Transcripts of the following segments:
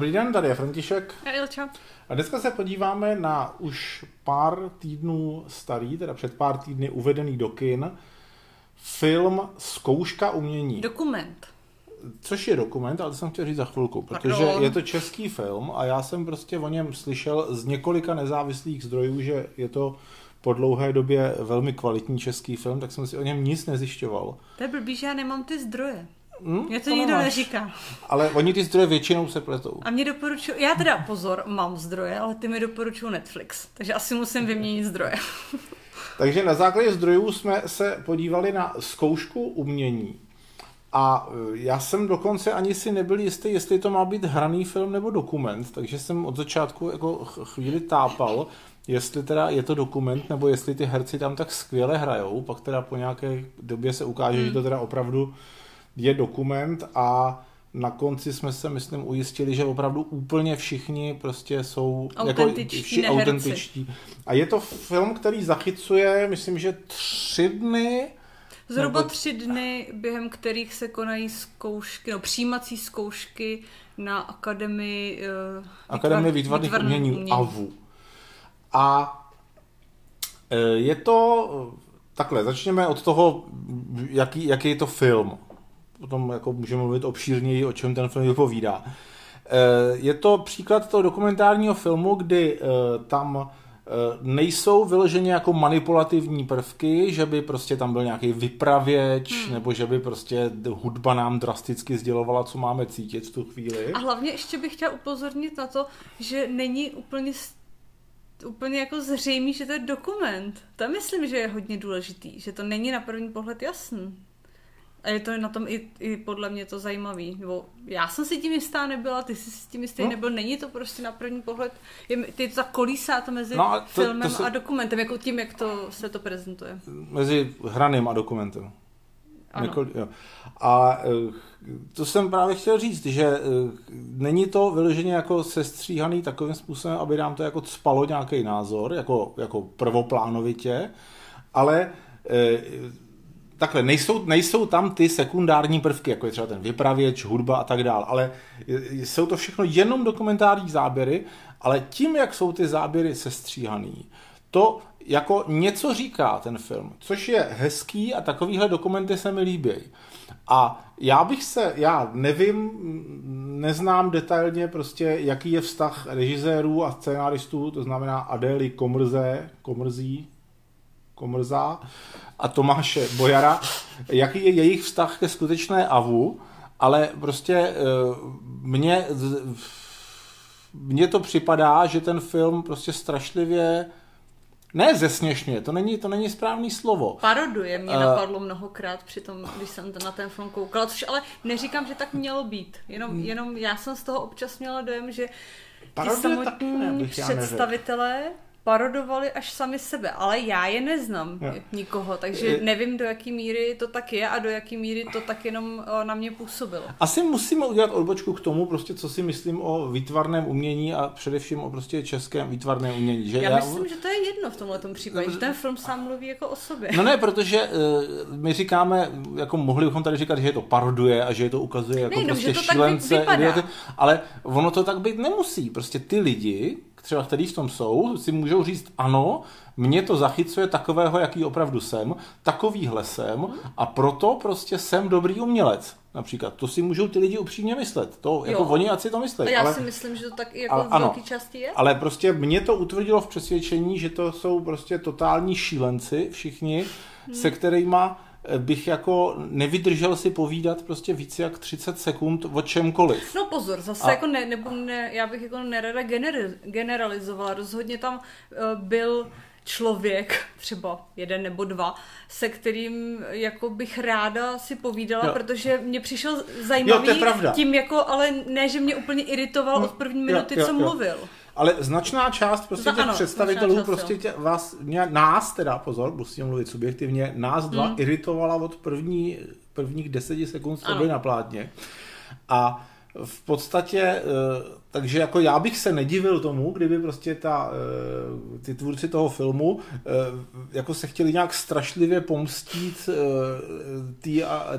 Dobrý den, tady je František. A Ilča. A dneska se podíváme na už pár týdnů starý, teda před pár týdny uvedený do kin, film Zkouška umění. Dokument. Což je dokument, ale to jsem chtěl říct za chvilku, protože Pardon. je to český film a já jsem prostě o něm slyšel z několika nezávislých zdrojů, že je to po dlouhé době velmi kvalitní český film, tak jsem si o něm nic nezjišťoval. To je blbý, že já nemám ty zdroje. Hm, Mě to, nikdo nemáš. neříká. Ale oni ty zdroje většinou se pletou. A mě doporučují, já teda pozor, mám zdroje, ale ty mi doporučují Netflix. Takže asi musím vyměnit zdroje. Takže na základě zdrojů jsme se podívali na zkoušku umění. A e, já jsem dokonce ani si nebyl jistý, jestli to má být hraný film nebo dokument, takže jsem od začátku jako ch- chvíli tápal, jestli teda je to dokument, nebo jestli ty herci tam tak skvěle hrajou, pak teda po nějaké době se ukáže, hmm. že to teda opravdu je dokument a na konci jsme se, myslím, ujistili, že opravdu úplně všichni prostě jsou Autentičtí jako, vši- neherci. autentičtí. A je to film, který zachycuje, myslím, že tři dny Zhruba Nebo- tři dny, během kterých se konají zkoušky, no, přijímací zkoušky na Akademii, uh, Akademie výtvarných umění, AVU. A e, je to, takhle, začněme od toho, jaký, jaký je to film. Potom jako můžeme mluvit obšírněji, o čem ten film vypovídá. E, Je to příklad toho dokumentárního filmu, kdy e, tam e, nejsou vyloženě jako manipulativní prvky, že by prostě tam byl nějaký vypravěč, hmm. nebo že by prostě hudba nám drasticky sdělovala, co máme cítit v tu chvíli. A hlavně ještě bych chtěla upozornit na to, že není úplně úplně jako zřejmý, že to je dokument. To myslím, že je hodně důležitý, že to není na první pohled jasný. A je to na tom i, i podle mě to zajímavý. Nebo já jsem si tím jistá nebyla, ty jsi si tím jistý No. nebyl. Není to prostě na první pohled, je, ty to tak kolísá to mezi No a to- filmem to se- a dokumentem, jako tím, jak to se to prezentuje. Mezi hraným a dokumentem. Ano. Několik, jo. A eh, to jsem právě chtěl říct, že eh, není to vyloženě jako sestříhaný takovým způsobem, aby nám to jako spalo nějaký názor, jako, jako prvoplánovitě, ale eh, takhle, nejsou, nejsou tam ty sekundární prvky, jako je třeba ten vypravěč, hudba a tak dál, ale jsou to všechno jenom dokumentární záběry, ale tím, jak jsou ty záběry sestříhaný, to jako něco říká ten film, což je hezký a takovýhle dokumenty se mi líbí. A já bych se, já nevím, neznám detailně prostě, jaký je vztah režisérů a scénáristů, to znamená Adély Komrze, Komrzí, Komrza a Tomáše Bojara, jaký je jejich vztah ke skutečné AVU, ale prostě eh, mně, mně to připadá, že ten film prostě strašlivě ne zesměšňuje, to není, to není správný slovo. Paroduje mě uh, napadlo mnohokrát při tom, když jsem na ten film koukala, což ale neříkám, že tak mělo být. Jenom, Hmm. jenom já jsem z toho občas měla dojem, že ti samotní představitelé parodovali až sami sebe, ale já je neznám Jo. nikoho, takže nevím, do jaký míry to tak je a do jaký míry to tak jenom eh, na mě působilo. Asi musíme udělat odbočku k tomu, prostě, co si myslím o výtvarném umění a především o prostě českém výtvarném umění. Že Já myslím, že to je jedno v tomhle případě, že ten film sám mluví jako o sobě. No ne, protože uh, my říkáme, jako mohli bychom tady říkat, že je to paroduje a že je to ukazuje jako Nejenom, prostě že to tak šílence, vypadá. idioty, ale ono to tak být nemusí. Prostě ty lidi, třeba který v tom jsou, si můžou říct ano, mě to zachycuje takového, jaký opravdu jsem, takovýhle jsem a proto prostě jsem dobrý umělec. Například. To si můžou ty lidi upřímně myslet. To, jako Jo. oni ať si to myslí. Já ale... si myslím, že to tak i jako ale ano. velké části je. Ale prostě mě to utvrdilo v přesvědčení, že to jsou prostě totální šílenci všichni, hmm. se kterými bych jako nevydržel si povídat prostě více jak 30 sekund o čemkoliv. No pozor, zase A- jako ne, nebo ne, já bych jako nerada gener, generalizovala. Rozhodně tam uh, byl člověk, třeba jeden nebo dva, se kterým jako bych ráda si povídala, Jo. jo. protože mě přišel Jo, zajímavý pravda. tím jako, ale ne, že mě úplně iritoval No, od první jo, minuty, jo, co jo. mluvil. Ale značná část prostě To těch ano, představitelů prostě tě, vás, mě, nás teda, pozor, musím mluvit subjektivně, nás dva Hmm. iritovala od první, prvních deseti sekund, co byli na plátně. A v podstatě, eh, takže jako já bych se nedivil tomu, kdyby prostě ta, eh, ty tvůrci toho filmu eh, jako se chtěli nějak strašlivě pomstít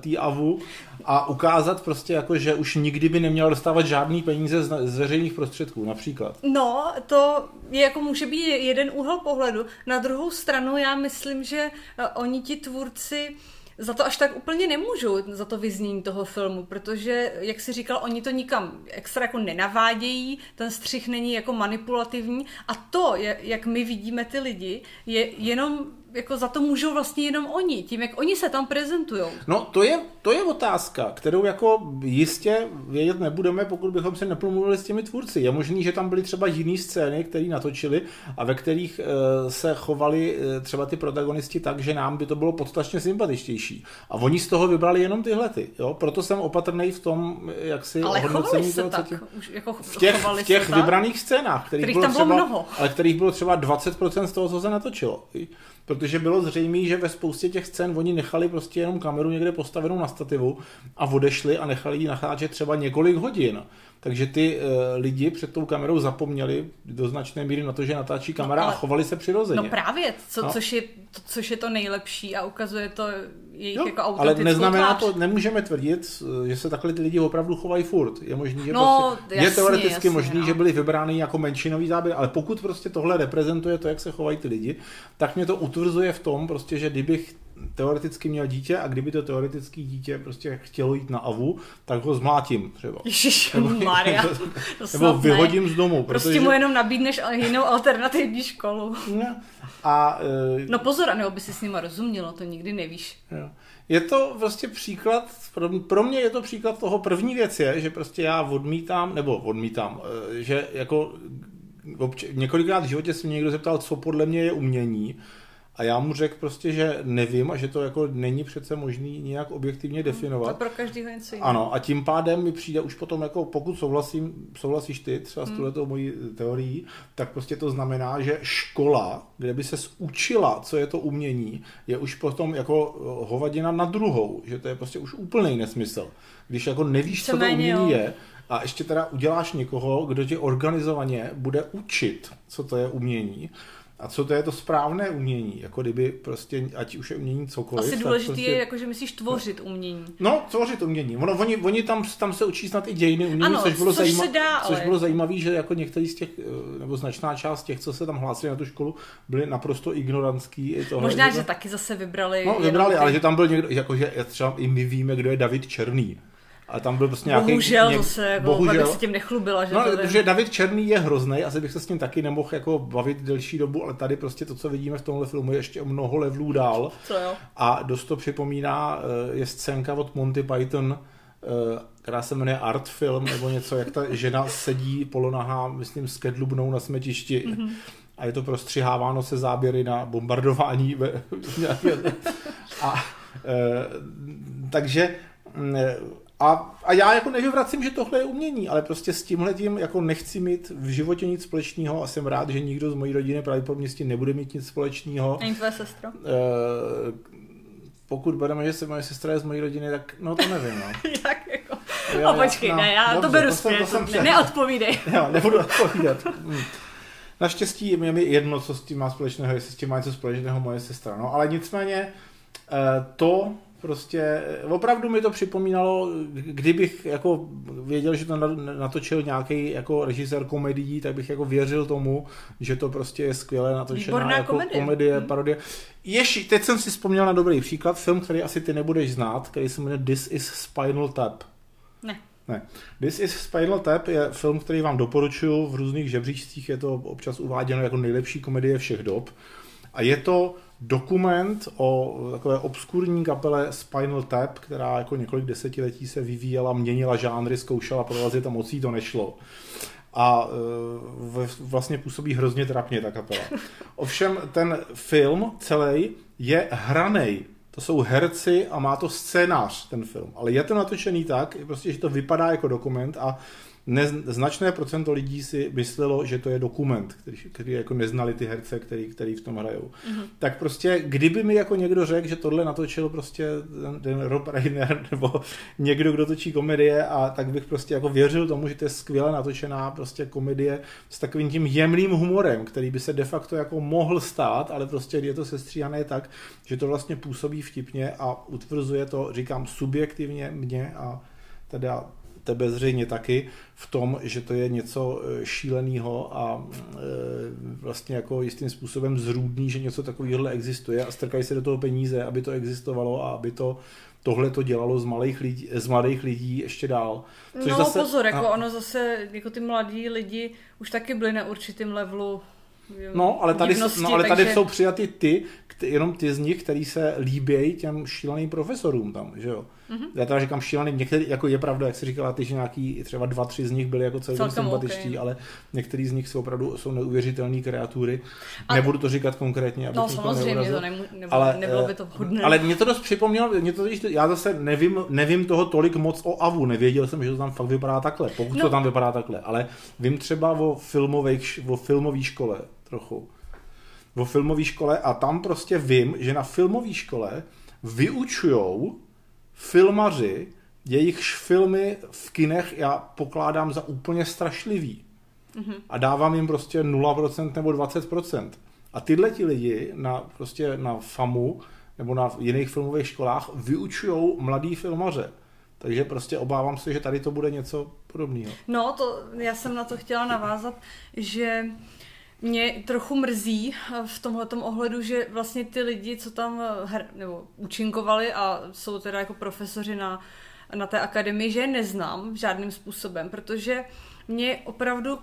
tý Avu a ukázat prostě jako, že už nikdy by neměla dostávat žádný peníze z veřejných prostředků, například. No, to je jako může být jeden úhel pohledu. Na druhou stranu já myslím, že oni ti tvůrci za to až tak úplně nemůžu, za to vyznění toho filmu, protože, jak si říkal, oni to nikam extra jako nenavádějí, ten střih není jako manipulativní a to, jak my vidíme ty lidi, je jenom jako za to můžou vlastně jenom oni, tím, jak oni se tam prezentují. No, to je, to je otázka, kterou jako jistě vědět nebudeme, pokud bychom se neplomluvili s těmi tvůrci. Je možný, že tam byly třeba jiné scény, které natočili a ve kterých e, se chovali e, třeba ty protagonisti tak, že nám by to bylo podstatně sympatičtější. A oni z toho vybrali jenom tyhle. Ty, jo? Proto jsem opatrný v tom, jak si ale hodnocení se toho, tak. Tě... Už jako v těch, v těch vybraných scénách, kterých, kterých bylo tam bylo třeba, mnoho. ale kterých bylo třeba 20% z toho, co se natočilo protože bylo zřejmé, že ve spoustě těch scén oni nechali prostě jenom kameru někde postavenou na stativu a odešli a nechali ji nacháčet třeba několik hodin. Takže ty uh, lidi před tou kamerou zapomněli do značné míry na to, že natáčí kamera no, ale, a chovali se přirozeně. No právě, co, no. Což, je, to, což je to nejlepší a ukazuje to jejich jo, jako Ale neznamená tvář. to, nemůžeme tvrdit, že se takhle ty lidi opravdu chovají furt. Je možný, že no, prostě, jasně, je teoreticky jasně, možný, no. že byli vybrány jako menšinový záběr, ale pokud prostě tohle reprezentuje to, jak se chovají ty lidi, tak mě to utvrzuje v tom, prostě, že kdybych teoreticky měl dítě a kdyby to teoretické dítě prostě chtělo jít na avu, tak ho zmlátím třeba. Maria, nebo vyhodím ne. z domu. Prostě protože... mu jenom nabídneš jinou alternativní školu. No, a, uh... no pozor, nebo by si s nima rozumělo, to nikdy nevíš. Jo. Je to prostě příklad, pro mě je to příklad toho první věc je, že prostě já odmítám, nebo odmítám, eh, že jako několikrát v životě se mě někdo zeptal, co podle mě je umění a já mu řekl prostě, že nevím a že to jako není přece možný nějak objektivně definovat. To pro každého něco jiného. Ano, a tím pádem mi přijde už potom, jako pokud souhlasím, souhlasíš ty třeba s hmm. mojí teorií, tak prostě to znamená, že škola, kde by se učila, co je to umění, je už potom jako hovadina na druhou, že to je prostě už úplný nesmysl. Když jako nevíš, co to umění jo. je, a ještě teda uděláš někoho, kdo tě organizovaně bude učit, co to je umění, a co to je to správné umění? Jako kdyby prostě, ať už je umění cokoliv. Asi důležité prostě... je, jako, že myslíš tvořit umění. No, tvořit umění. Ono, oni, oni tam, tam se učí snad i dějiny umění, ano, což bylo, což zajíma... dá, což bylo zajímavé, že jako některý z těch, eh, nebo značná část těch, co se tam hlásili na tu školu, byli naprosto ignorantský. I tohle, Možná, že, to... taky zase vybrali. No, vybrali, ale že tam byl někdo, jakože třeba i my víme, kdo je David Černý. A tam byl prostě nějaký... Bohužel něk... zase, jako, bohužel. se tím nechlubila. Že no, protože David Černý je hrozný, asi bych se s ním taky nemohl jako bavit delší dobu, ale tady prostě to, co vidíme v tomhle filmu, je ještě o mnoho levelů dál. Co jo? A dost to připomíná, eh, je scénka od Monty Python, eh, která se jmenuje Art Film, nebo něco, jak ta žena sedí polonahá, myslím, s kedlubnou na smetišti. Mm-hmm. A je to prostřiháváno se záběry na bombardování. a, e, takže a, a já jako nevyvracím, že tohle je umění, ale prostě s tímhle tím jako nechci mít v životě nic společného a jsem rád, že nikdo z mojí rodiny pravděpodobně s tím nebude mít nic společného. Ani tvoje sestra? Uh, pokud budeme, že se moje sestra je z mojí rodiny, tak no to nevím. No. Jak jako? Jo, o, počkej, no, ne, já dobře, to beru zpět. To jsem, to jsem ne, neodpovídej. jo, nebudu odpovídat. Hm. Naštěstí je mi jedno, co s tím má společného, jestli s tím má něco společného moje sestra. No, ale nicméně eh, to, prostě opravdu mi to připomínalo, kdybych jako věděl, že to natočil nějaký jako režisér komedií, tak bych jako věřil tomu, že to prostě je skvěle natočená jako komedie, komedie hmm. parodie. Ještě, teď jsem si vzpomněl na dobrý příklad, film, který asi ty nebudeš znát, který se jmenuje This is Spinal Tap. Ne. Ne. This is Spinal Tap je film, který vám doporučuju v různých žebříčcích, je to občas uváděno jako nejlepší komedie všech dob. A je to dokument o takové obskurní kapele Spinal Tap, která jako několik desetiletí se vyvíjela, měnila žánry, zkoušela prorazit a mocí to nešlo. A e, vlastně působí hrozně trapně ta kapela. Ovšem ten film celý je hranej. To jsou herci a má to scénář, ten film. Ale je to natočený tak, prostě, že to vypadá jako dokument a ne, značné procento lidí si myslelo, že to je dokument, který, který jako neznali ty herce, který, který v tom hrajou. Mm-hmm. Tak prostě, kdyby mi jako někdo řekl, že tohle natočil prostě ten, ten Rob Reiner nebo někdo, kdo točí komedie a tak bych prostě jako věřil tomu, že to je skvěle natočená prostě komedie s takovým tím jemným humorem, který by se de facto jako mohl stát, ale prostě je to sestříhané tak, že to vlastně působí vtipně a utvrzuje to, říkám, subjektivně mě a teda tebe zřejmě taky v tom, že to je něco e, šíleného a e, vlastně jako jistým způsobem zrůdný, že něco takového existuje a strkají se do toho peníze, aby to existovalo a aby to tohle to dělalo z, malých lidí, z mladých lidí ještě dál. Což no zase, pozor, jako a... ono zase, jako ty mladí lidi už taky byli na určitým levelu No, ale tady, no, ale tady takže... jsou přijaty ty, jenom ty z nich, který se líbějí těm šíleným profesorům tam, že jo. Mm-hmm. Já teda říkám šílený, některý, jako je pravda, jak jsi říkala, ty, že nějaký, třeba dva, tři z nich byly jako celkem sympatičtí, okay. ale některý z nich jsou opravdu jsou neuvěřitelné kreatury. A... Nebudu to říkat konkrétně, No samozřejmě, to nemu, nebylo, ale, nebylo by to vhodné. Ale mě to dost připomnělo, mě to, já zase nevím, nevím toho tolik moc o Avu, nevěděl jsem, že to tam fakt vypadá takhle, pokud no. to tam vypadá takhle, ale vím třeba o filmových, o filmové škole trochu o filmové škole a tam prostě vím, že na filmové škole vyučujou filmaři, jejichž filmy v kinech já pokládám za úplně strašlivý. Mm-hmm. A dávám jim prostě 0% nebo 20%. A tyhle ti lidi na, prostě na FAMu nebo na jiných filmových školách vyučují mladý filmaře. Takže prostě obávám se, že tady to bude něco podobného. No, to já jsem na to chtěla navázat, že mě trochu mrzí v tomhle ohledu, že vlastně ty lidi, co tam her, nebo účinkovali a jsou teda jako profesoři na, na té akademii, že je neznám žádným způsobem, protože mě opravdu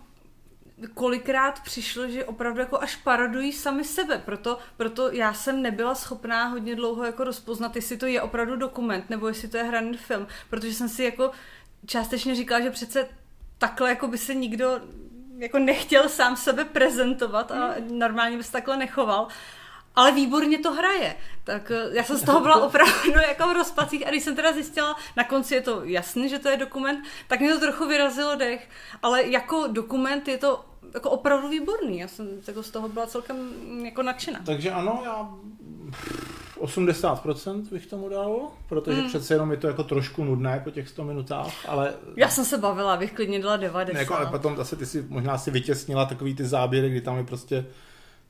kolikrát přišlo, že opravdu jako až paradují sami sebe. Proto, proto já jsem nebyla schopná hodně dlouho jako rozpoznat, jestli to je opravdu dokument, nebo jestli to je hraný film, protože jsem si jako částečně říkala, že přece takhle jako by se nikdo jako nechtěl sám sebe prezentovat a mm. normálně by se takhle nechoval. Ale výborně to hraje. Tak eh, já jsem z toho byla opravdu jako v rozpacích a když jsem teda zjistila, na konci je to jasný, že to je dokument, tak mě to trochu vyrazilo dech. Ale jako dokument je to jako opravdu výborný. Já jsem jako z toho byla celkem jako nadšená. Takže ano, já 80% bych tomu dal, protože hmm. přece jenom je to jako trošku nudné po těch 100 minutách, ale... Já jsem se bavila, bych klidně dala 90. Ne, jako, ale potom zase ty si možná si vytěsnila takový ty záběry, kdy tam je prostě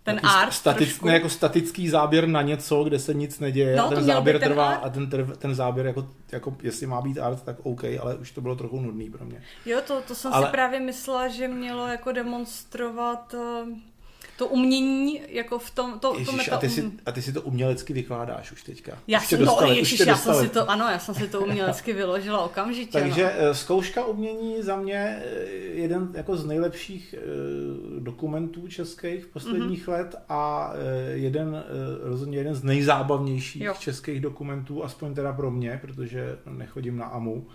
ten art static, ne, jako statický záběr na něco, kde se nic neděje no, a ten záběr ten trvá art? a ten, ten záběr jako, jako, jestli má být art, tak OK, ale už to bylo trochu nudný pro mě. Jo, to, to jsem ale... si právě myslela, že mělo jako demonstrovat uh to umění jako v tom, to, Ježiš, to meta... a, ty si, a ty si to umělecky vykládáš už teďka. Já už si, no, ježiš, já jsem si to, ano, já jsem si to umělecky vyložila okamžitě. Takže no. Eh, zkouška umění za mě eh, jeden jako z nejlepších uh, dokumentů českých posledních mm-hmm. let a jeden, rozhodně jeden z nejzábavnějších jo. českých dokumentů, aspoň teda pro mě, protože nechodím na AMU.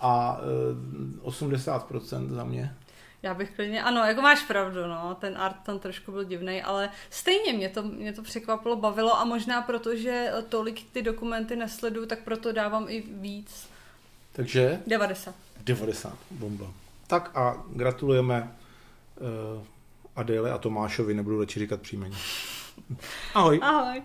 A uh, 80% za mě. Já bych klidně, ano, jako máš pravdu, no, ten art tam trošku byl divný, ale stejně mě to, mě to překvapilo, bavilo a možná proto, že tolik ty dokumenty nesleduju, tak proto dávám i víc. Takže? 90. 90, bomba. Tak a gratulujeme uh, Adéle a Tomášovi, nebudu radši říkat příjmení. Ahoj. Ahoj.